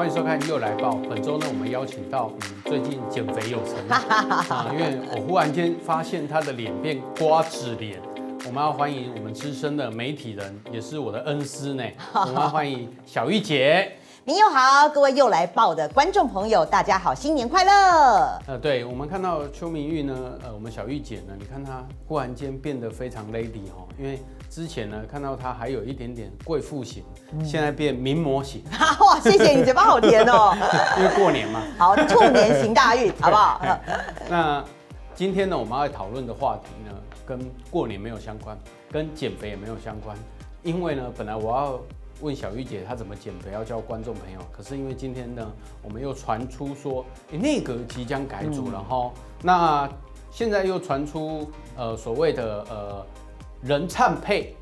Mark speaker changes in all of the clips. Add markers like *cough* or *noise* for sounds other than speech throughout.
Speaker 1: 欢迎收看《又来报》。本周呢，我们邀请到嗯，最近减肥有成啊，因为我忽然间发现他的脸变瓜子脸。我们要欢迎我们资深的媒体人，也是我的恩师呢。*laughs* 我们要欢迎小玉姐。
Speaker 2: 您又好，各位又来报的观众朋友，大家好，新年快乐。
Speaker 1: 呃，对，我们看到邱明玉呢，呃，我们小玉姐呢，你看她忽然间变得非常 lady 哦，因为。之前呢，看到她还有一点点贵妇型，嗯、现在变名模型。*laughs*
Speaker 2: 哇，谢谢你，嘴巴好甜哦。*laughs*
Speaker 1: 因为过年嘛。
Speaker 2: 好，兔年行大运，*laughs* 好不好？
Speaker 1: 那今天呢，我们要讨论的话题呢，跟过年没有相关，跟减肥也没有相关。因为呢，本来我要问小玉姐她怎么减肥，要教观众朋友。可是因为今天呢，我们又传出说，欸、内阁即将改组了哈。嗯、那现在又传出呃所谓的呃。人灿配，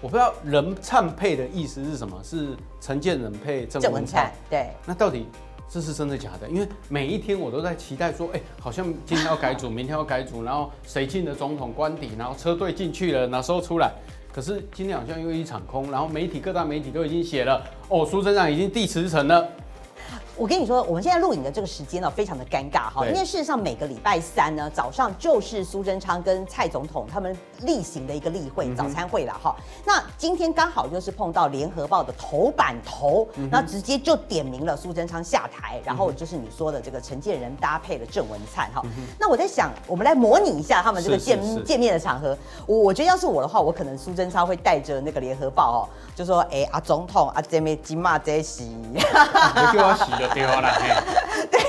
Speaker 1: 我不知道人灿配的意思是什么？是陈建仁配郑文灿？
Speaker 2: 对。
Speaker 1: 那到底这是真的假的？因为每一天我都在期待说，哎、欸，好像今天要改组，明天要改组，然后谁进了总统官邸，然后车队进去了，哪时候出来？可是今天好像又一场空，然后媒体各大媒体都已经写了，哦，苏贞昌已经递辞呈了。
Speaker 2: 我跟你说，我们现在录影的这个时间呢，非常的尴尬哈，因为事实上每个礼拜三呢早上就是苏贞昌跟蔡总统他们例行的一个例会早餐会了哈。那今天刚好就是碰到联合报的头版头，那直接就点名了苏贞昌下台，然后就是你说的这个陈建仁搭配了郑文灿哈。那我在想，我们来模拟一下他们这个见见面的场合。我我觉得要是我的话，我可能苏贞昌会带着那个联合报哦，就说哎啊总统啊这边金马这是，你
Speaker 1: 给我洗的。对啦，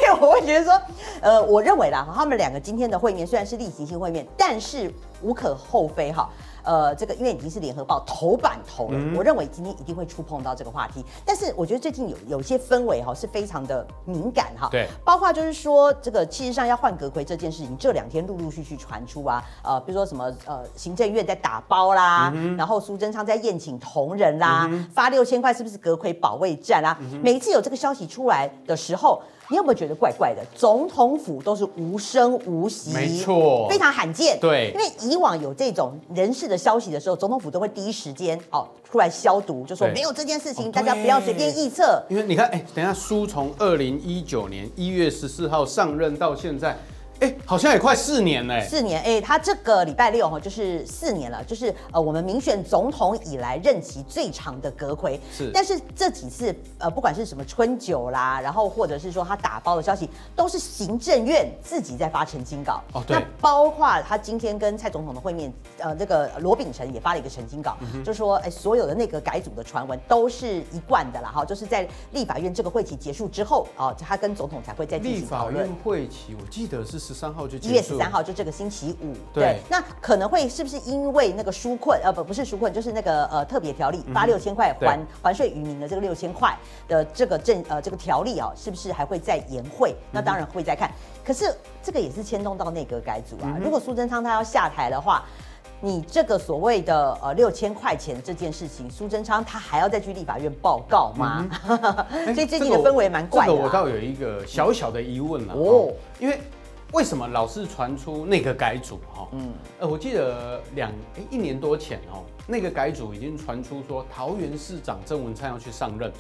Speaker 2: 对，我会觉得说，呃，我认为啦，他们两个今天的会面虽然是例行性会面，但是无可厚非哈。呃，这个因为已经是联合报头版头了，嗯、我认为今天一定会触碰到这个话题。但是我觉得最近有有些氛围哈是非常的敏感哈，
Speaker 1: 对，
Speaker 2: 包括就是说这个其实上要换阁揆这件事情，这两天陆陆续续传出啊，呃，比如说什么呃行政院在打包啦，嗯、然后苏贞昌在宴请同仁啦，嗯、发六千块是不是阁揆保卫战啊？嗯、每一次有这个消息出来的时候。你有没有觉得怪怪的？总统府都是无声无息，
Speaker 1: 没错，
Speaker 2: 非常罕见。
Speaker 1: 对，
Speaker 2: 因为以往有这种人事的消息的时候，总统府都会第一时间哦出来消毒，就说没有这件事情，哦、大家不要随便臆测。
Speaker 1: 因为你看，哎，等一下，书从二零一九年一月十四号上任到现在。哎、欸，好像也快四年了。
Speaker 2: 四年，哎、欸，他这个礼拜六哈，就是四年了，就是呃，我们民选总统以来任期最长的阁魁。
Speaker 1: 是，
Speaker 2: 但是这几次呃，不管是什么春酒啦，然后或者是说他打包的消息，都是行政院自己在发澄清稿。
Speaker 1: 哦，对。
Speaker 2: 那包括他今天跟蔡总统的会面，呃，这个罗秉成也发了一个澄清稿，就说，哎、欸，所有的内阁改组的传闻都是一贯的啦，哈，就是在立法院这个会期结束之后，哦，他跟总统才会再进行讨论。立法院
Speaker 1: 会期，我记得是。十三号就
Speaker 2: 一月十三号就这个星期五，对，对，那可能会是不是因为那个纾困呃不不是纾困，就是那个呃特别条例发六千块还还税于民的这个六千块的这个政呃这个条例啊，是不是还会再延会？那当然会再看，可是这个也是牵动到内阁改组啊。如果苏贞昌他要下台的话，你这个所谓的呃六千块钱这件事情，苏贞昌他还要再去立法院报告吗？*laughs* 所以最近的氛围蛮怪的。
Speaker 1: 这个我倒有一个小小的疑问了哦，因为。为什么老是传出内阁改组？哈，嗯，呃，我记得两欸一年多前哦，内阁改组已经传出说桃园市长郑文灿要去上任，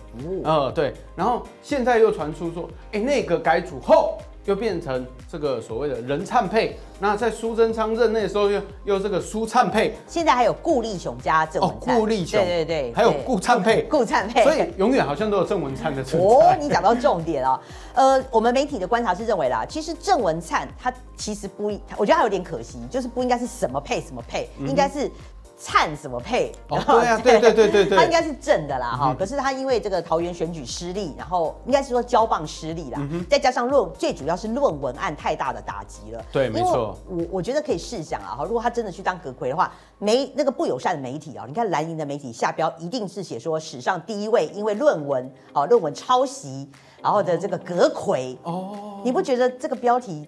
Speaker 1: 哦，呃，对，然后现在又传出说，哎，内阁改组后。又变成这个所谓的人灿配，那在苏贞昌任内的时候又又这个苏灿配，
Speaker 2: 现在还有顾立雄加郑文顾
Speaker 1: 立雄，
Speaker 2: 对对对，
Speaker 1: 还有顾灿配，
Speaker 2: 顾灿配，
Speaker 1: 所以永远好像都有郑文灿的存在。*laughs*
Speaker 2: 哦，你讲到重点啊，呃，我们媒体的观察是认为啦，其实郑文灿他其实不，我觉得他有点可惜，就是不应该是什么配什么配，嗯、应该是。灿怎么配？
Speaker 1: 哦，对啊，对对对对对，
Speaker 2: 他应该是正的啦哈。可是他因为这个桃园选举失利，然后应该是说交棒失利啦，再加上论最主要是论文案太大的打击了。
Speaker 1: 对，没错。
Speaker 2: 我我觉得可以试想啊哈，如果他真的去当阁揆的话，媒那个不友善的媒体啊，你看蓝营的媒体下标一定是写说史上第一位因为论文啊论文抄袭然后的这个阁揆哦，你不觉得这个标题？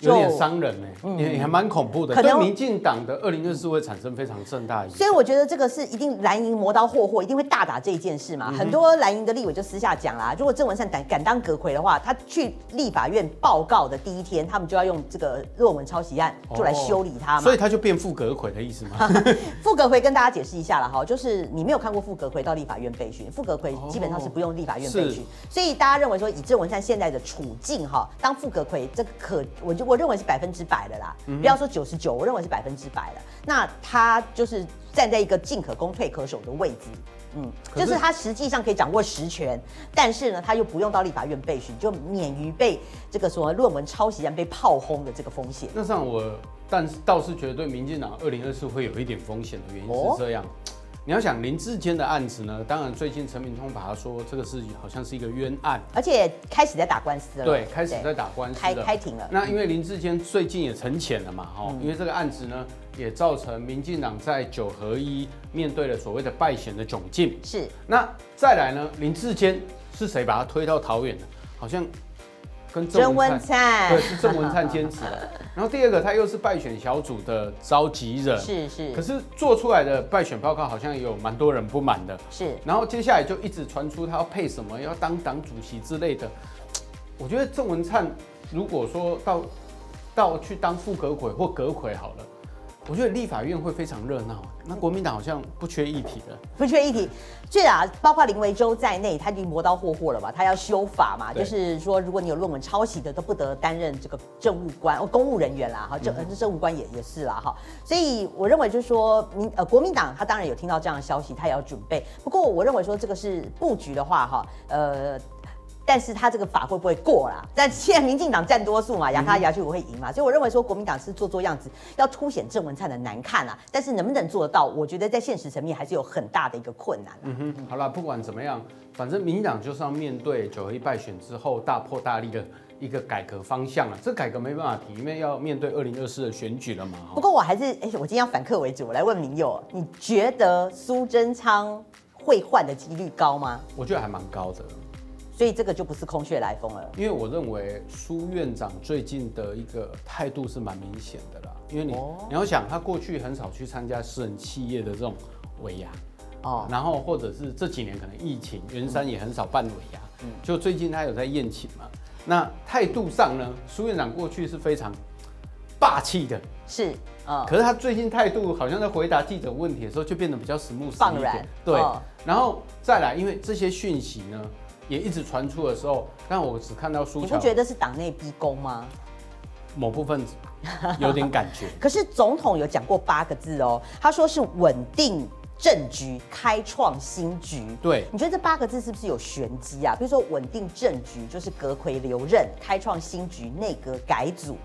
Speaker 1: 有点伤人呢，也也还蛮恐怖的，可能民进党的二零二四会产生非常盛大影响。
Speaker 2: 所以我觉得这个是一定蓝营磨刀霍霍，一定会大打这一件事嘛。嗯、很多蓝营的立委就私下讲啦，如果郑文灿敢敢当阁魁的话，他去立法院报告的第一天，他们就要用这个论文抄袭案就来修理他嘛。
Speaker 1: 所以他就变副阁魁的意思吗？*laughs* *laughs*
Speaker 2: 副阁魁跟大家解释一下了哈，就是你没有看过副阁魁到立法院备询，副阁魁基本上是不用立法院备询，是所以大家认为说以郑文灿现在的处境哈，当副阁魁这个可，我就我认为是百分之百的啦，嗯、不要说九十九，我认为是百分之百的。那他就是站在一个进可攻退可守的位置，嗯，是就是他实际上可以掌握实权，但是呢，他又不用到立法院备询，就免于被这个什么论文抄袭案被炮轰的这个风险。
Speaker 1: 那像我，但是倒是觉得对民进党二零二四会有一点风险的原因是这样。哦你要想林志坚的案子呢，当然最近陈明通把他说这个事情好像是一个冤案，
Speaker 2: 而且开始在打官司了。
Speaker 1: 对，开始在打官司了，
Speaker 2: 开开庭了。
Speaker 1: 那因为林志坚最近也沉潜了嘛，哈、嗯，因为这个案子呢，也造成民进党在九合一面对了所谓的败选的窘境。
Speaker 2: 是。
Speaker 1: 那再来呢，林志坚是谁把他推到桃园的？好像。跟郑文灿，对，是郑文灿坚持的。*laughs* 然后第二个，他又是败选小组的召集人，
Speaker 2: 是是。
Speaker 1: 可是做出来的败选报告好像也有蛮多人不满的，
Speaker 2: 是。
Speaker 1: 然后接下来就一直传出他要配什么，要当党主席之类的。我觉得郑文灿如果说到到去当副阁魁或阁魁好了。我觉得立法院会非常热闹，那国民党好像不缺议题的，
Speaker 2: 不缺议题。这啊，包括林维洲在内，他已经磨刀霍霍了吧？他要修法嘛，就是说，如果你有论文抄袭的，都不得担任这个政务官哦，公务人员啦，哈，政这政务官也也是啦，哈。所以我认为就是说，民呃国民党他当然有听到这样的消息，他也要准备。不过我认为说这个是布局的话，哈，呃。但是他这个法会不会过啦？但现在民进党占多数嘛，牙卡牙去我会赢嘛，所以我认为说国民党是做做样子，要凸显郑文灿的难看啊。但是能不能做得到？我觉得在现实层面还是有很大的一个困难。
Speaker 1: 嗯哼，好了，不管怎么样，反正民进党就是要面对九合一败选之后大破大立的一个改革方向了。这改革没办法提，因为要面对二零二四的选举了嘛。
Speaker 2: 不过我还是，哎，我今天要反客为主，我来问明佑，你觉得苏贞昌会换的几率高吗？
Speaker 1: 我觉得还蛮高的。
Speaker 2: 所以这个就不是空穴来风了，
Speaker 1: 因为我认为苏院长最近的一个态度是蛮明显的啦。因为你、哦、你要想，他过去很少去参加私人企业的这种尾牙，哦，然后或者是这几年可能疫情，圆山也很少办尾牙，嗯，就最近他有在宴请嘛。那态度上呢，苏院长过去是非常霸气的，
Speaker 2: 是，
Speaker 1: 哦、可是他最近态度好像在回答记者问题的时候就变得比较 smooth
Speaker 2: 放软，
Speaker 1: 对，哦、然后再来，因为这些讯息呢。也一直传出的时候，但我只看到苏。
Speaker 2: 你不觉得是党内逼宫吗？
Speaker 1: 某部分 *laughs* 有点感觉。*laughs*
Speaker 2: 可是总统有讲过八个字哦，他说是稳定政局，开创新局。
Speaker 1: 对，
Speaker 2: 你觉得这八个字是不是有玄机啊？比如说稳定政局，就是阁揆留任；开创新局，内阁改组。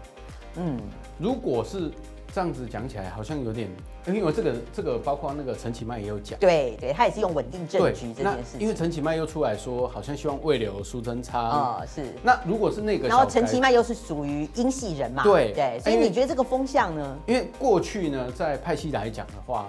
Speaker 2: 嗯，
Speaker 1: 如果是。这样子讲起来好像有点，因为这个这个包括那个陈其迈也有讲，
Speaker 2: 对对，他也是用稳定政局这件事。
Speaker 1: 因为陈其迈又出来说，好像希望魏留苏贞昌。
Speaker 2: 哦，是。
Speaker 1: 那如果是那个，
Speaker 2: 然后陈其迈又是属于英系人嘛？
Speaker 1: 对
Speaker 2: 对，所以你觉得这个风向呢？
Speaker 1: 因为过去呢，在派系来讲的话，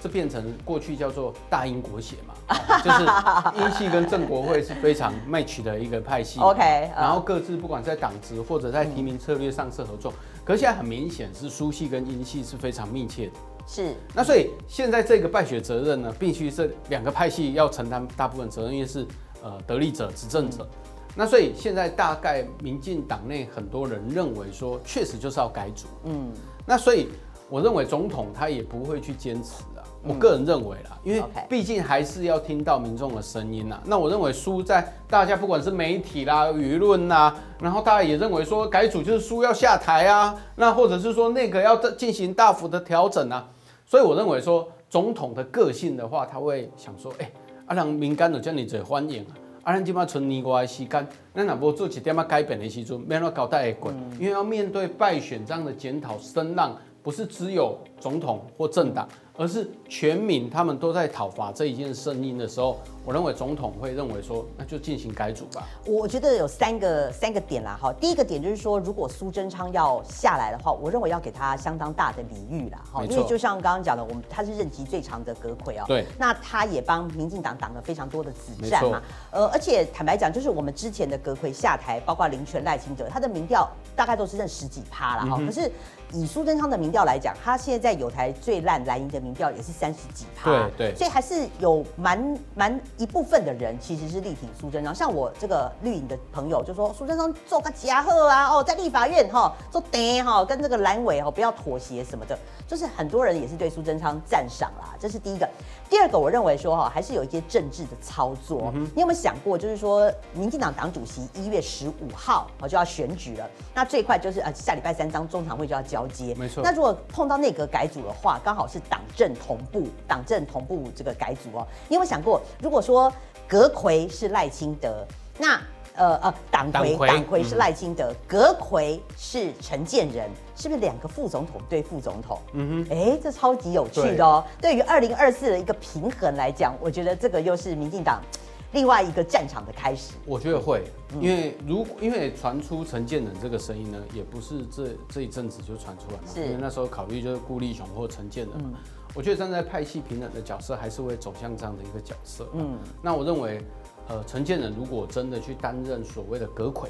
Speaker 1: 这变成过去叫做大英国血嘛，*laughs* 就是英系跟正国会是非常 match 的一个派系。*laughs*
Speaker 2: OK，
Speaker 1: 然后各自不管在党职或者在提名策略上是合作。可是现在很明显是苏系跟英系是非常密切的，
Speaker 2: 是。
Speaker 1: 那所以现在这个败血责任呢，必须是两个派系要承担大部分责任，因为是呃得利者执政者。嗯、那所以现在大概民进党内很多人认为说，确实就是要改组。嗯。那所以我认为总统他也不会去坚持啊。我个人认为啦，因为毕竟还是要听到民众的声音呐。那我认为输在大家不管是媒体啦、舆论呐，然后大家也认为说改组就是输要下台啊，那或者是说那个要进行大幅的调整啊。所以我认为说总统的个性的话，他会想说，哎，阿让民间的这样子欢迎啊，阿兰今嘛存年外的时间，那哪不做一点嘛改变的时阵，免得搞大一滚，因为要面对败选这样的检讨声浪，不是只有。总统或政党。而是全民他们都在讨伐这一件声音的时候，我认为总统会认为说，那就进行改组吧。
Speaker 2: 我觉得有三个三个点啦，哈，第一个点就是说，如果苏贞昌要下来的话，我认为要给他相当大的礼遇啦，哈，因为就像刚刚讲的，我们他是任期最长的阁揆哦，
Speaker 1: 对，
Speaker 2: 那他也帮民进党挡了非常多的子弹嘛，呃，而且坦白讲，就是我们之前的阁揆下台，包括林权赖清德，他的民调大概都是认十几趴啦，哈、嗯，可是。以苏贞昌的民调来讲，他现在在友台最烂蓝营的民调也是三十几趴，
Speaker 1: 对对，
Speaker 2: 所以还是有蛮蛮一部分的人其实是力挺苏贞昌。像我这个绿营的朋友就说，苏贞昌做个假贺啊，哦，在立法院哈做顶哈，跟这个蓝委哦不要妥协什么的，就是很多人也是对苏贞昌赞赏啦，这是第一个。第二个，我认为说哈还是有一些政治的操作。嗯、你有没有想过，就是说民进党党主席一月十五号哦就要选举了，那最快就是呃下礼拜三当中常会就要交。交接，没错。那如果碰到内阁改组的话，刚好是党政同步，党政同步这个改组哦。你有没有想过，如果说阁魁是赖清德，那呃呃党魁党魁是赖清德，阁揆是陈建仁，是不是两个副总统对副总统？嗯哼，哎，这超级有趣的哦。对，对于二零二四的一个平衡来讲，我觉得这个又是民进党。另外一个战场的开始，
Speaker 1: 我觉得会，因为如因为传出陈建仁这个声音呢，也不是这这一阵子就传出来嘛，因为那时候考虑就是顾立雄或陈建仁嘛，我觉得站在派系平等的角色，还是会走向这样的一个角色。嗯，那我认为，呃，陈建仁如果真的去担任所谓的阁揆。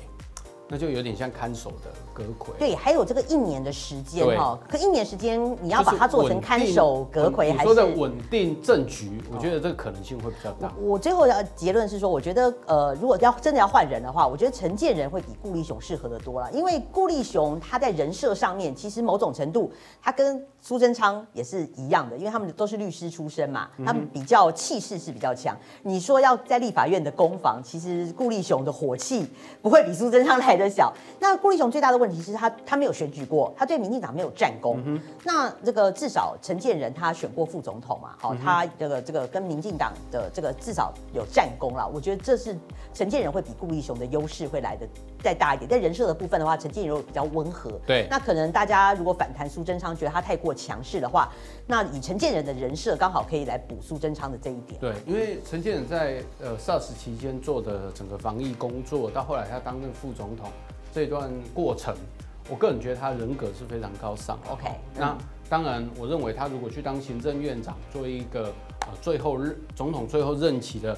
Speaker 1: 那就有点像看守的阁魁，
Speaker 2: 对，还有这个一年的时间哈，可一年时间你要把它做成看守阁魁，还是
Speaker 1: 说的稳定政局？我觉得这个可能性会比较大。
Speaker 2: 我最后的结论是说，我觉得呃，如果要真的要换人的话，我觉得陈建仁会比顾立雄适合的多了，因为顾立雄他在人设上面，其实某种程度他跟苏贞昌也是一样的，因为他们都是律师出身嘛，他们比较气势是比较强。你说要在立法院的攻防，其实顾立雄的火气不会比苏贞昌来的小，那顾立雄最大的问题是他他没有选举过，他对民进党没有战功。嗯、那这个至少陈建仁他选过副总统嘛，好、嗯，他这个这个跟民进党的这个至少有战功了。我觉得这是陈建仁会比顾立雄的优势会来的再大一点。在人设的部分的话，陈建仁比较温和。
Speaker 1: 对，
Speaker 2: 那可能大家如果反弹苏贞昌，觉得他太过强势的话，那以陈建仁的人设刚好可以来补苏贞昌的这一点。
Speaker 1: 对，因为陈建仁在呃 SARS 期间做的整个防疫工作，到后来他担任副总统。这段过程，我个人觉得他人格是非常高尚。
Speaker 2: OK，
Speaker 1: 那当然，我认为他如果去当行政院长，做一个呃最后任总统最后任期的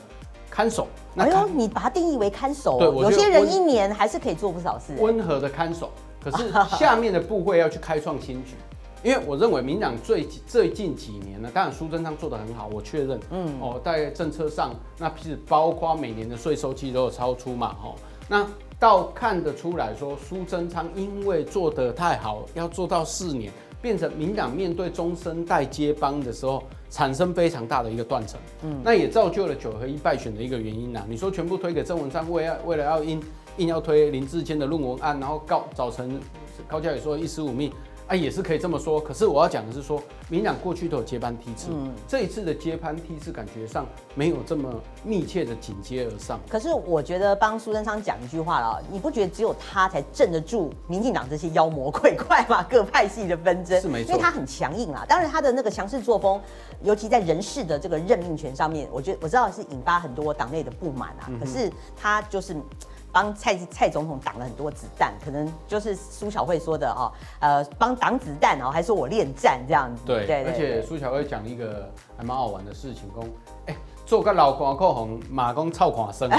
Speaker 1: 看守，那
Speaker 2: 哎呦，你把它定义为看守，对，有些人一年还是可以做不少事。
Speaker 1: 温和的看守，可是 *laughs* 下面的部会要去开创新局，因为我认为民党最最近几年呢，当然苏贞昌做得很好，我确认，嗯，哦，在政策上，那其实包括每年的税收其实都有超出嘛，哦，那。倒看得出来说，苏贞昌因为做得太好，要做到四年，变成民党面对中生代接班的时候，产生非常大的一个断层。嗯，那也造就了九合一败选的一个原因呐。你说全部推给郑文灿，为了为了要硬硬要推林志坚的论文案，然后告早晨高嘉瑜说一尸五命。啊，也是可以这么说。可是我要讲的是说，民党过去都有接班梯次，嗯，这一次的接班梯次感觉上没有这么密切的紧接而上。
Speaker 2: 可是我觉得帮苏贞昌讲一句话了，你不觉得只有他才镇得住民进党这些妖魔鬼怪吗？*laughs* 各派系的纷争
Speaker 1: 是没错，
Speaker 2: 因为他很强硬啊。当然他的那个强势作风，尤其在人事的这个任命权上面，我觉得我知道是引发很多党内的不满啊，嗯。可是他就是。帮蔡蔡总统挡了很多子弹，可能就是苏小慧说的哦，呃，帮挡子弹哦，还说我恋战这样子。
Speaker 1: 对，对对对，而且苏小慧讲一个还蛮好玩的事情，说，哎，做个老广口红，马公操垮生。*laughs*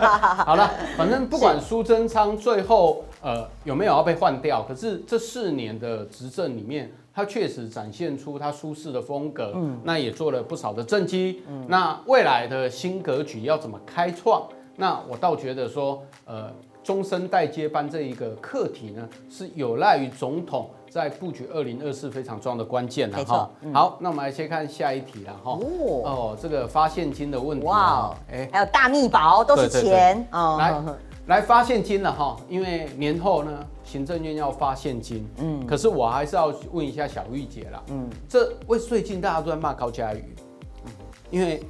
Speaker 1: *laughs* 好了，反正不管苏贞昌最后呃有没有要被换掉，可是这四年的执政里面，他确实展现出他舒适的风格，嗯，那也做了不少的政绩，嗯，那未来的新格局要怎么开创？那我倒觉得说，呃，终身代接班这一个课题呢，是有赖于总统在布局二零二四非常重要的关键了哈。好，那我们来先看下一题了哈。哦，哦，这个发现金的问题。哇，哎，
Speaker 2: 还有大密宝都是钱。哦，
Speaker 1: 来 *laughs* 来发现金了哈，因为年后呢，行政院要发现金。嗯。可是我还是要问一下小玉姐啦。嗯。这为最近大家都在骂高嘉瑜，因为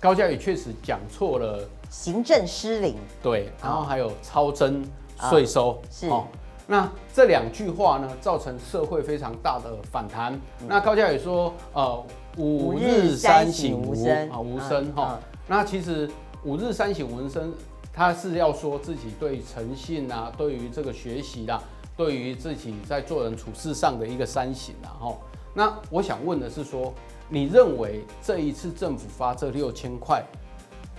Speaker 1: 高嘉瑜确实讲错了。
Speaker 2: 行政失灵，
Speaker 1: 对，然后还有超征税收，
Speaker 2: 是哦。
Speaker 1: 那这两句话呢，造成社会非常大的反弹。嗯、那高嘉也说，呃，五日三省吾身啊，吾身哈。那其实五日三省吾身，他是要说自己对于诚信啊，对于这个学习啦，对于自己在做人处事上的一个三省啊，哈。那我想问的是说，你认为这一次政府发这六千块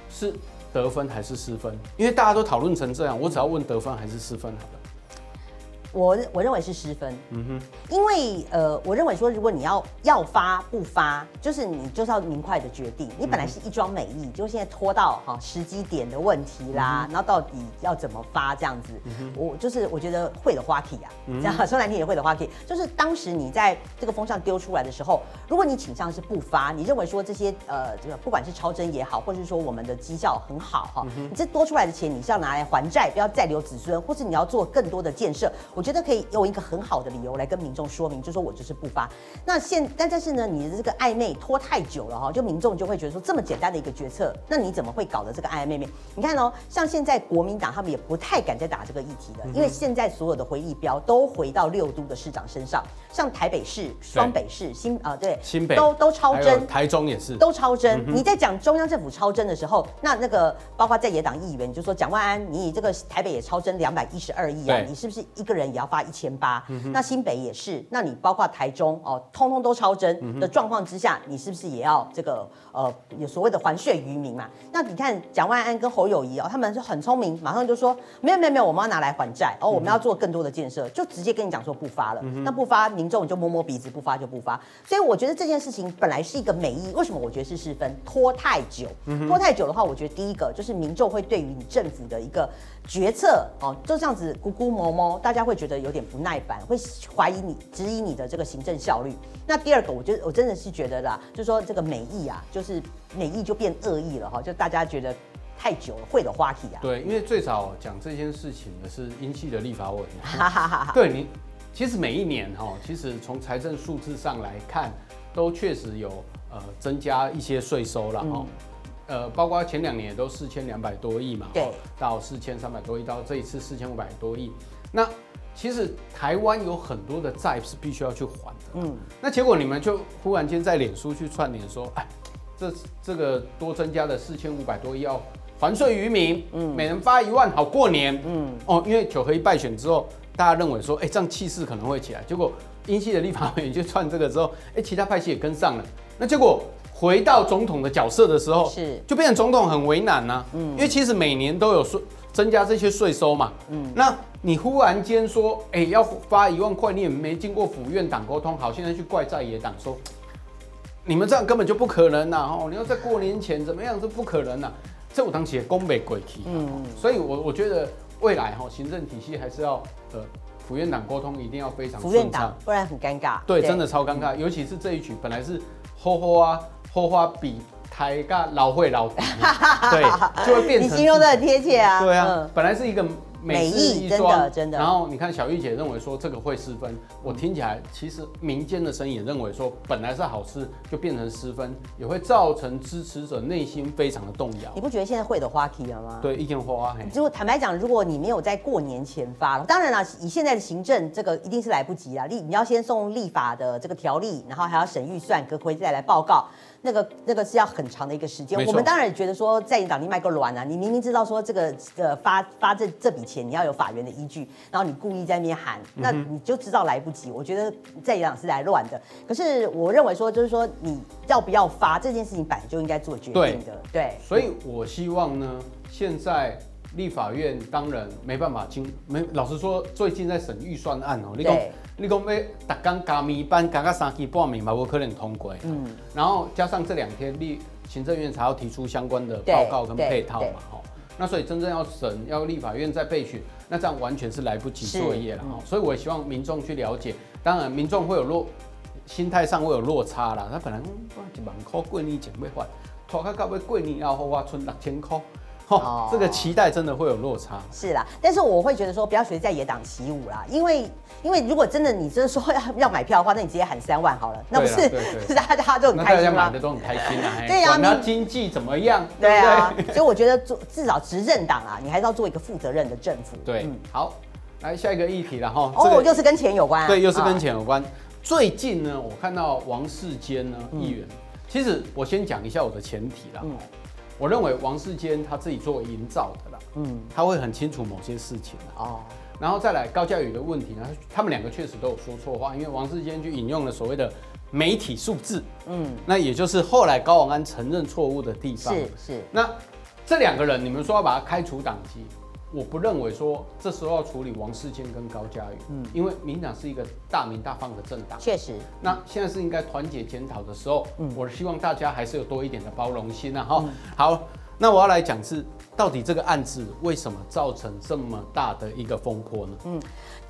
Speaker 1: 是得分还是失分？因为大家都讨论成这样，我只要问得分还是失分好了。
Speaker 2: 我我认为是失分，嗯哼，因为呃，我认为说，如果你要要发不发，就是你就是要明快的决定。你本来是一桩美意，就现在拖到哈时机点的问题啦，然后到底要怎么发这样子，我就是我觉得会的花题啊，这样说难听也会的花题，就是当时你在这个风向丢出来的时候，如果你倾向是不发，你认为说这些呃这个不管是超征也好，或者是说我们的绩效很好哈，你这多出来的钱你是要拿来还债，不要再留子孙，或是你要做更多的建设。我觉得可以用一个很好的理由来跟民众说明，就说我就是不发。那现但但是呢，你的这个暧昧拖太久了哈，就民众就会觉得说这么简单的一个决策，那你怎么会搞得这个暧暧昧昧？你看哦，像现在国民党他们也不太敢再打这个议题了，因为现在所有的回力标都回到六都的市长身上，像台北市、双北市、新啊对，
Speaker 1: 新北
Speaker 2: 都都超真，
Speaker 1: 台中也是
Speaker 2: 都超真。你在讲中央政府超真的时候，那那个包括在野党议员，你就说蒋万安，你这个台北也超真两百一十二亿啊，你是不是一个人也要发一？千八，那新北也是，那你包括台中哦，通通都超征的状况之下，你是不是也要这个呃有所谓的还税于民嘛？那你看蒋万安跟侯友谊哦，他们是很聪明，马上就说没有没有没有，我们要拿来还债哦，我们要做更多的建设，就直接跟你讲说不发了。那不发，民众就摸摸鼻子，不发就不发。所以我觉得这件事情本来是一个美意，为什么我觉得是失分？拖太久，拖太久的话，我觉得第一个就是民众会对于你政府的一个决策哦，就这样子咕咕摸摸，大家会觉得有点。不耐烦，会怀疑你、质疑你的这个行政效率。那第二个，我觉得我真的是觉得啦，就是说这个美意啊，就是美意就变恶意了哈，就大家觉得太久了，会的话题啊。
Speaker 1: 对，因为最早讲这件事情的是英系的立法委员。对你，其实每一年哈，其实从财政数字上来看，都确实有呃增加一些税收了哈。嗯呃，包括前两年也都四千两百多亿嘛，对，到四千三百多亿，到这一次四千五百多亿。那其实台湾有很多的债是必须要去还的，嗯，那结果你们就忽然间在脸书去串联说，哎，这这个多增加的四千五百多亿要还税于民，嗯，每人发一万好过年，嗯，哦，因为九合一败选之后，大家认为说，哎，这样气势可能会起来，结果英系的立法委员就串这个之后，哎，其他派系也跟上了，那结果。回到总统的角色的时候，是。就变成总统很为难呐、啊，嗯，因为其实每年都有税增加这些税收嘛，嗯，那你忽然间说，哎、欸，要发一万块，你也没经过府院党沟通，好，现在去怪在野党说，你们这样根本就不可能呐，哦，你要在过年前怎么样是不可能呐，这我当时也恭北鬼气，嗯，所以我我觉得未来哈行政体系还是要呃府院党沟通一定要非常顺畅，府院党
Speaker 2: 不然很尴尬，
Speaker 1: 对，对。真的超尴尬，尤其是这一局本来是吼吼啊。后花比台个老会老 *laughs* 对，就会变成。
Speaker 2: 你形容的很贴切啊。
Speaker 1: 对啊，本来是一个。美意
Speaker 2: 真的真的，
Speaker 1: 然后你看小玉姐认为说这个会失分，我听起来其实民间的声音也认为说本来是好事，就变成失分，也会造成支持者内心非常的动摇。
Speaker 2: 你不觉得现在会的花题了吗？
Speaker 1: 对，一天花。
Speaker 2: 如果坦白讲，如果你没有在过年前发了，当然了，以现在的行政这个一定是来不及了。立你要先送立法的这个条例，然后还要审预算，隔回再来报告，那个那个是要很长的一个时间。我们当然也觉得说在野党你卖个卵啊，你明明知道说这个呃发发这这笔钱。你要有法源的依据，然后你故意在那边喊，那你就知道来不及。我觉得在野党是来乱的。可是我认为说，就是说你要不要发这件事情，本来就应该做决定的。对，对
Speaker 1: 所以我希望呢，现在立法院当然没办法经没，老实说，最近在审预算案哦，你讲对你讲要打刚加米班加个三期半年嘛，我可能通过。嗯，然后加上这两天立行政院才要提出相关的报告跟配套嘛，哈。那所以真正要审，要立法院再备询，那这样完全是来不及作业了哈。嗯、所以我也希望民众去了解，当然民众会有落，心态上会有落差啦。他本来嗯，一万块过年前要发，拖到到尾过年后我存六千块。哦，这个期待真的会有落差。
Speaker 2: 是啦，但是我会觉得说，不要随在野党起舞啦，因为因为如果真的你真的说要要买票的话，那你直接喊三万好了，那不是 *laughs* 大家都很开心吗？大家
Speaker 1: 买的都很开心啊。对呀，那经济怎么样？
Speaker 2: 对啊，所以我觉得做至少执政党啊，你还是要做一个负责任的政府。
Speaker 1: 对，好，来下一个议题了哈。
Speaker 2: 哦，这个、又是跟钱有关、啊。
Speaker 1: 对，又是跟钱有关。哦、最近呢，我看到王世坚呢议员，嗯、其实我先讲一下我的前提啦。嗯。我认为王世坚他自己做营造的啦，嗯，他会很清楚某些事情哦。然后再来高嘉宇的问题呢，他们两个确实都有说错话，因为王世坚去引用了所谓的媒体数字，嗯，那也就是后来高王安承认错误的地方。是是。那这两个人，你们说要把他开除党籍？我不认为说这时候要处理王世坚跟高嘉瑜，嗯，因为民党是一个大名大放的政党，确实。那现在是应该团结检讨的时候，嗯，我希望大家还是有多一点的包容心啊，哈、嗯。好，那我要来讲是。到底这个案子为什么造成这么大的一个风波呢？嗯，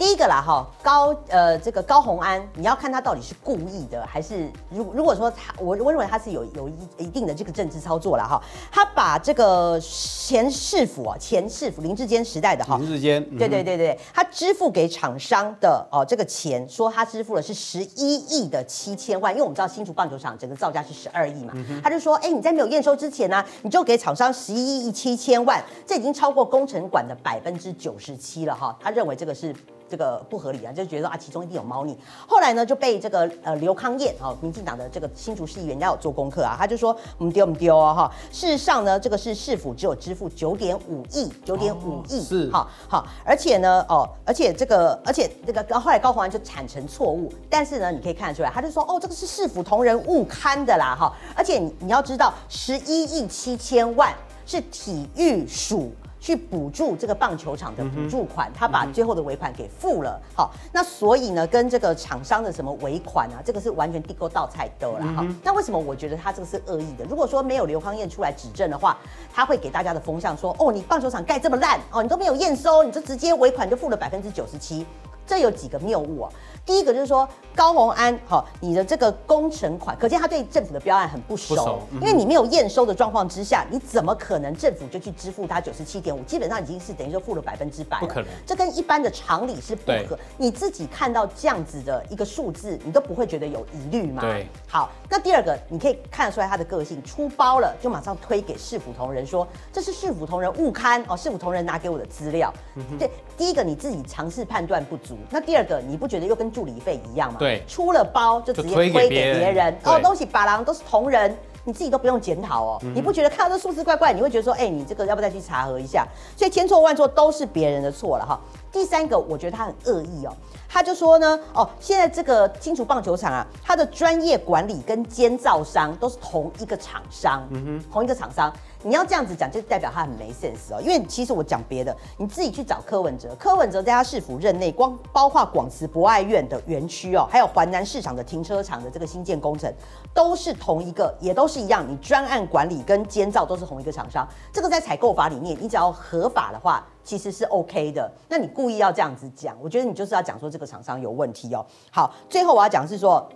Speaker 2: 第一个啦哈，高呃这个高红安，你要看他到底是故意的还是如如果说他我我认为他是有有一一定的这个政治操作了哈，他把这个前市府啊前市府林志坚时代的哈
Speaker 1: 林志坚，
Speaker 2: 对对对对，他支付给厂商的哦这个钱，说他支付了是十一亿的七千万，因为我们知道新竹棒球场整个造价是十二亿嘛，他就说哎你在没有验收之前呢，你就给厂商十一亿七千。万，这已经超过工程馆的百分之九十七了哈，他认为这个是这个不合理啊，就觉得啊其中一定有猫腻。后来呢就被这个呃刘康燕哦，民进党的这个新竹市议员，人家有做功课啊，他就说我们丢我们丢啊哈。事实上呢，这个是市府只有支付九点五亿，九点五亿是好好，而且呢哦，而且这个而且这个后来高虹安就产生错误，但是呢你可以看得出来，他就说哦这个是市府同仁误刊的啦哈，而且你你要知道十一亿七千万。是体育署去补助这个棒球场的补助款，他把最后的尾款给付了。好，那所以呢，跟这个厂商的什么尾款啊，这个是完全地沟倒菜兜了哈。那为什么我觉得他这个是恶意的？如果说没有刘康燕出来指证的话，他会给大家的风向说，哦，你棒球场盖这么烂，哦，你都没有验收，你就直接尾款就付了百分之九十七。这有几个谬误啊？第一个就是说高虹安，好，你的这个工程款，可见他对政府的标案很不熟，不熟嗯、因为你没有验收的状况之下，你怎么可能政府就去支付他九十七点五？基本上已经是等于说付了百分之百，
Speaker 1: 不可能。
Speaker 2: 这跟一般的常理是不合。你自己看到这样子的一个数字，你都不会觉得有疑虑吗？
Speaker 1: 对。
Speaker 2: 好，那第二个你可以看得出来他的个性，出包了就马上推给市府同仁说这是市府同仁误刊哦，市府同仁拿给我的资料。嗯、对，第一个你自己尝试判断不足，那第二个你。不觉得又跟助理费一样吗？
Speaker 1: 对，
Speaker 2: 出了包就直接推给别人，哦，东西把郎都是同仁，你自己都不用检讨哦。嗯、你不觉得看到这数字怪怪？你会觉得说，哎、欸，你这个要不再去查核一下？所以千错万错都是别人的错了哈。第三个，我觉得他很恶意哦，他就说呢，哦，现在这个新竹棒球场啊，它的专业管理跟监造商都是同一个厂商，嗯哼，同一个厂商。你要这样子讲，就代表他很没 sense 哦。因为其实我讲别的，你自己去找柯文哲，柯文哲在他市府任内，光包括广慈博爱院的园区哦，还有环南市场的停车场的这个新建工程，都是同一个，也都是一样。你专案管理跟监造都是同一个厂商，这个在采购法里面，你只要合法的话，其实是 OK 的。那你故意要这样子讲，我觉得你就是要讲说这个厂商有问题哦。好，最后我要讲是说，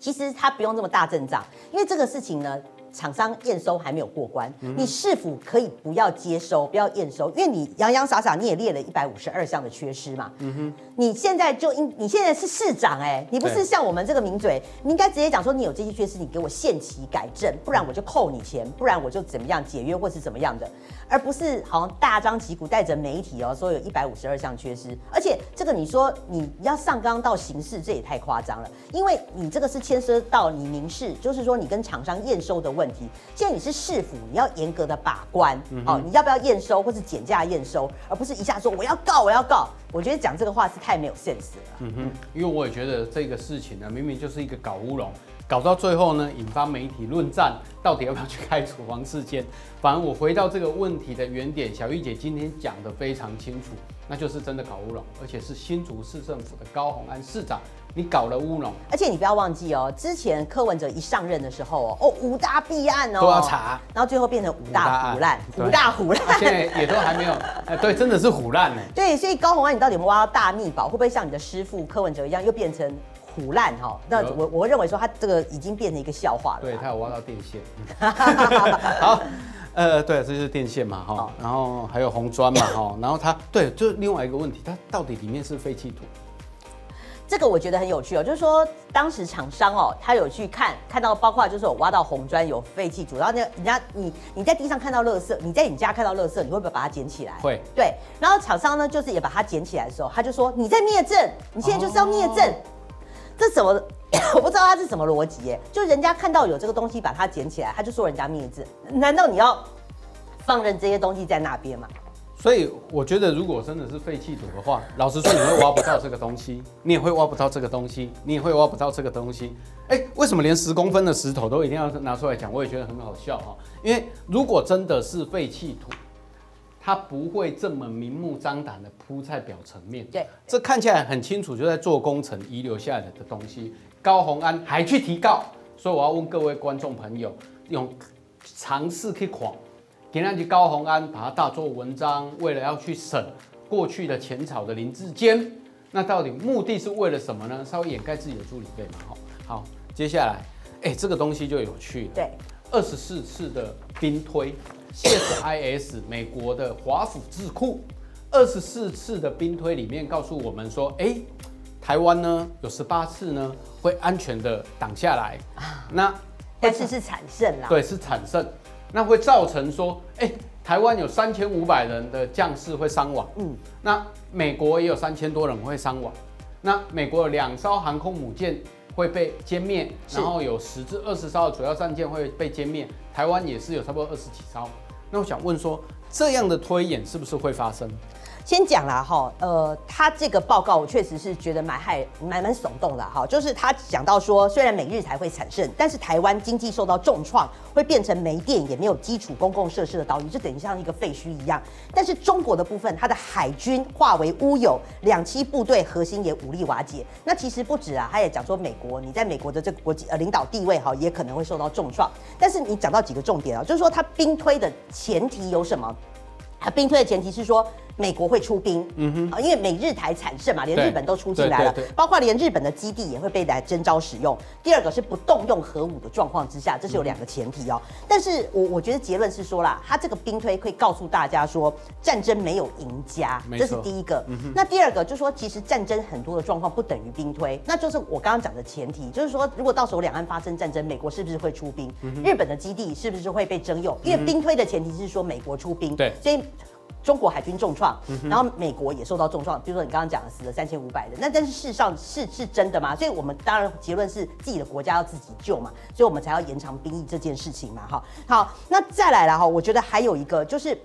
Speaker 2: 其实他不用这么大阵仗，因为这个事情呢。厂商验收还没有过关，你是否可以不要接收，不要验收，因为你洋洋洒洒你也列了一百五十二项的缺失嘛。嗯哼，你现在就应，你现在是市长哎、你不是像我们这个名嘴，你应该直接讲说你有这些缺失，你给我限期改正，不然我就扣你钱，不然我就怎么样解约或是怎么样的，而不是好像大张旗鼓带着媒体哦说有一百五十二项缺失，而且这个你说你要上纲到刑事，这也太夸张了，因为你这个是牵涉到你民事，就是说你跟厂商验收的问。问题，现在你是市府，你要严格的把关，嗯、哦，你要不要验收或是减价验收，而不是一下说我要告我要告。我觉得讲这个话是太没有 sense 了。嗯哼，
Speaker 1: 因为我也觉得这个事情呢，明明就是一个搞乌龙，搞到最后呢，引发媒体论战，到底要不要去开除王世坚？反而我回到这个问题的原点，小玉姐今天讲得非常清楚，那就是真的搞乌龙，而且是新竹市政府的高虹安市长。你搞了乌龙，
Speaker 2: 而且你不要忘记哦，之前柯文哲一上任的时候哦，哦五大弊案哦
Speaker 1: 都要查，
Speaker 2: 然后最后变成五大虎烂，五大虎烂，
Speaker 1: 现在也都还没有，哎，对，真的是虎烂呢。
Speaker 2: 对，所以高虹安，你到底有没有挖到大秘宝？会不会像你的师傅柯文哲一样，又变成唬烂哈？那我我会认为说它这个已经变成一个笑话了。
Speaker 1: 对，他有挖到电线。*laughs* 好，呃，对，这就是电线嘛哈，然后还有红砖嘛哈，然后它对，就是另外一个问题，它到底里面是废弃土？
Speaker 2: 这个我觉得很有趣哦，就是说当时厂商哦，他有去看看到，包括就是有挖到红砖有废弃土，然后那人家你你在地上看到垃圾，你在你家看到垃圾，你会不会把它捡起来？
Speaker 1: 会。
Speaker 2: 对，然后厂商呢，就是也把它捡起来的时候，他就说你在灭证，你现在就是要灭证，哦、这怎么 *coughs* 我不知道他是什么逻辑耶？就人家看到有这个东西，把它捡起来，他就说人家灭字，难道你要放任这些东西在那边吗？
Speaker 1: 所以我觉得，如果真的是废弃土的话，*coughs* 老实说，你会挖不到这个东西，你也会挖不到这个东西，你也会挖不到这个东西。哎，为什么连十公分的石头都一定要拿出来讲？我也觉得很好笑哈。因为如果真的是废弃土，它不会这么明目张胆的铺在表层面。
Speaker 2: 对，
Speaker 1: 这看起来很清楚，就在做工程遗留下来的东西。高虹安还去提告，所以我要问各位观众朋友，用尝试去狂。田南局高虹安把它大做文章，为了要去审过去的前朝的林志坚，那到底目的是为了什么呢？稍微掩盖自己的助理费嘛。好，好，接下来，哎、欸，这个东西就有趣了。
Speaker 2: 对，
Speaker 1: 二十四次的兵推，CSIS 美国的华府智库，二十四次的兵推里面告诉我们说，哎、欸，台湾呢有十八次呢会安全的挡下来，那
Speaker 2: 但是是惨胜啦。
Speaker 1: 对，是惨胜。那会造成说，哎、欸，台湾有三千五百人的将士会伤亡，嗯，那美国也有三千多人会伤亡，那美国有两艘航空母舰会被歼灭，然后有十至二十艘的主要战舰会被歼灭，台湾也是有差不多二十几艘。那我想问说，这样的推演是不是会发生？
Speaker 2: 先讲啦哈，呃，他这个报告我确实是觉得蛮害蛮蛮耸动的哈，就是他讲到说，虽然美日才会产生，但是台湾经济受到重创，会变成没电也没有基础公共设施的岛屿，就等于像一个废墟一样。但是中国的部分，它的海军化为乌有，两栖部队核心也武力瓦解。那其实不止啊，他也讲说美国，你在美国的这个国际呃领导地位哈，也可能会受到重创。但是你讲到几个重点啊，就是说他兵推的前提有什么？他兵推的前提是说。美国会出兵，嗯哼，啊，因为美日台惨胜嘛，连日本都出进来了，包括连日本的基地也会被来征召使用。第二个是不动用核武的状况之下，这是有两个前提哦。但是我我觉得结论是说啦，他这个兵推会告诉大家说，战争没有赢家，这是第一个。那第二个就是说，其实战争很多的状况不等于兵推，那就是我刚刚讲的前提，就是说，如果到时候两岸发生战争，美国是不是会出兵？日本的基地是不是会被征用？因为兵推的前提是说美国出兵，对，所以。中国海军重创，然后美国也受到重创。比如说你刚刚讲的死了三千五百人，那但是事实上是是真的吗？所以我们当然结论是自己的国家要自己救嘛，所以我们才要延长兵役这件事情嘛。哈，好，那再来了哈，我觉得还有一个就是。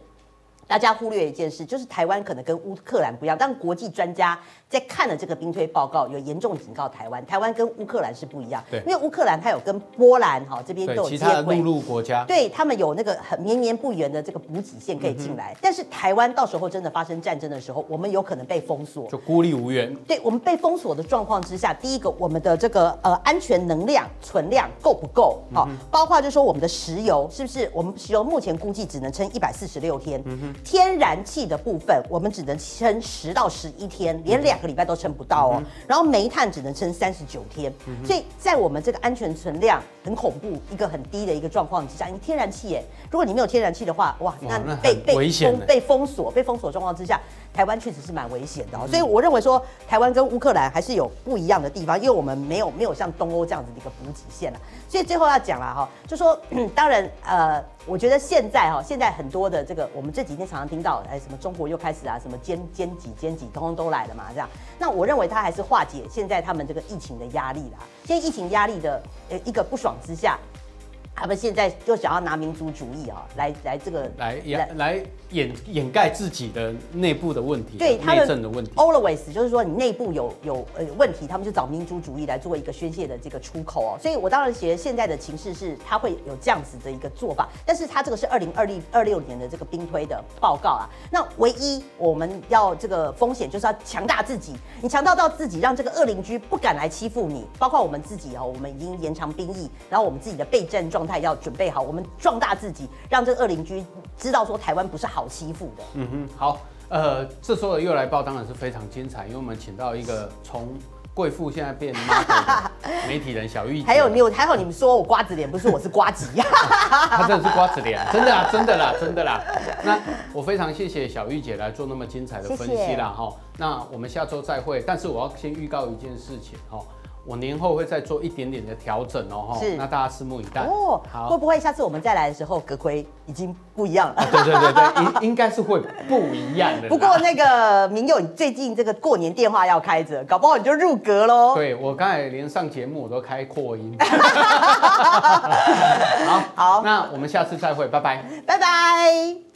Speaker 2: 大家忽略一件事，就是台湾可能跟乌克兰不一样，但国际专家在看了这个兵推报告，有严重警告台湾，台湾跟乌克兰是不一样。对，因为乌克兰它有跟波兰哈这边都有接轨，其他的陆路国家，对他们有那个很绵绵不绝的这个补给线可以进来。嗯、但是台湾到时候真的发生战争的时候，我们有可能被封锁，
Speaker 1: 就孤立无援。
Speaker 2: 对，我们被封锁的状况之下，第一个我们的这个呃安全能量存量够不够？好、嗯，包括就是说我们的石油是不是？我们石油目前估计只能撑一百四十六天。嗯天然气的部分，我们只能撑十到十一天，连两个礼拜都撑不到哦。然后煤炭只能撑三十九天，所以在我们这个安全存量很恐怖、一个很低的一个状况之下，因为天然气耶，如果你没有天然气的话，哇，那被被封被封锁、被封锁状况之下，台湾确实是蛮危险的哦。所以我认为说，台湾跟乌克兰还是有不一样的地方，因为我们没有没有像东欧这样子的一个补给线了。所以最后要讲了哈，就说当然呃。我觉得现在哈，现在很多的这个，我们这几天常常听到，哎，什么中国又开始啊，什么尖尖几尖几，通通都来了嘛，这样。那我认为他还是化解现在他们这个疫情的压力啦。现在疫情压力的呃一个不爽之下。他们现在就想要拿民族主义啊，来来这个
Speaker 1: 来掩来掩掩盖自己的内部的问题，对内政的问题。
Speaker 2: Always 就是说你内部有有呃问题，他们就找民族主义来做一个宣泄的这个出口哦。所以我当然觉得现在的情势是他会有这样子的一个做法，但是他这个是二零二零二六年的这个兵推的报告啊。那唯一我们要这个风险就是要强大自己，你强大到自己，让这个恶邻居不敢来欺负你，包括我们自己哦，我们已经延长兵役，然后我们自己的备战状态。要准备好，我们壮大自己，让这个恶邻居知道说台湾不是好欺负的。
Speaker 1: 嗯哼，好，呃，这时候的又来报当然是非常精彩，因为我们请到一个从贵妇现在变媒体人小玉姐，
Speaker 2: 还有你有还好你们说我瓜子脸，不是我是瓜子呀，
Speaker 1: 他真的是瓜子脸，真的啦，真的啦，真的啦。那我非常谢谢小玉姐来做那么精彩的分析啦哈。那我们下周再会，但是我要先预告一件事情哈。我年后会再做一点点的调整哦，是，那大家拭目以待哦。
Speaker 2: 好，会不会下次我们再来的时候，格魁已经不一样了？
Speaker 1: 对对对对，应应该是会不一样的。
Speaker 2: 不过那个明佑，你最近这个过年电话要开着，搞不好你就入格喽。
Speaker 1: 对，我刚才连上节目我都开扩音。*laughs*
Speaker 2: 好，
Speaker 1: 好，那我们下次再会，拜拜，
Speaker 2: 拜拜。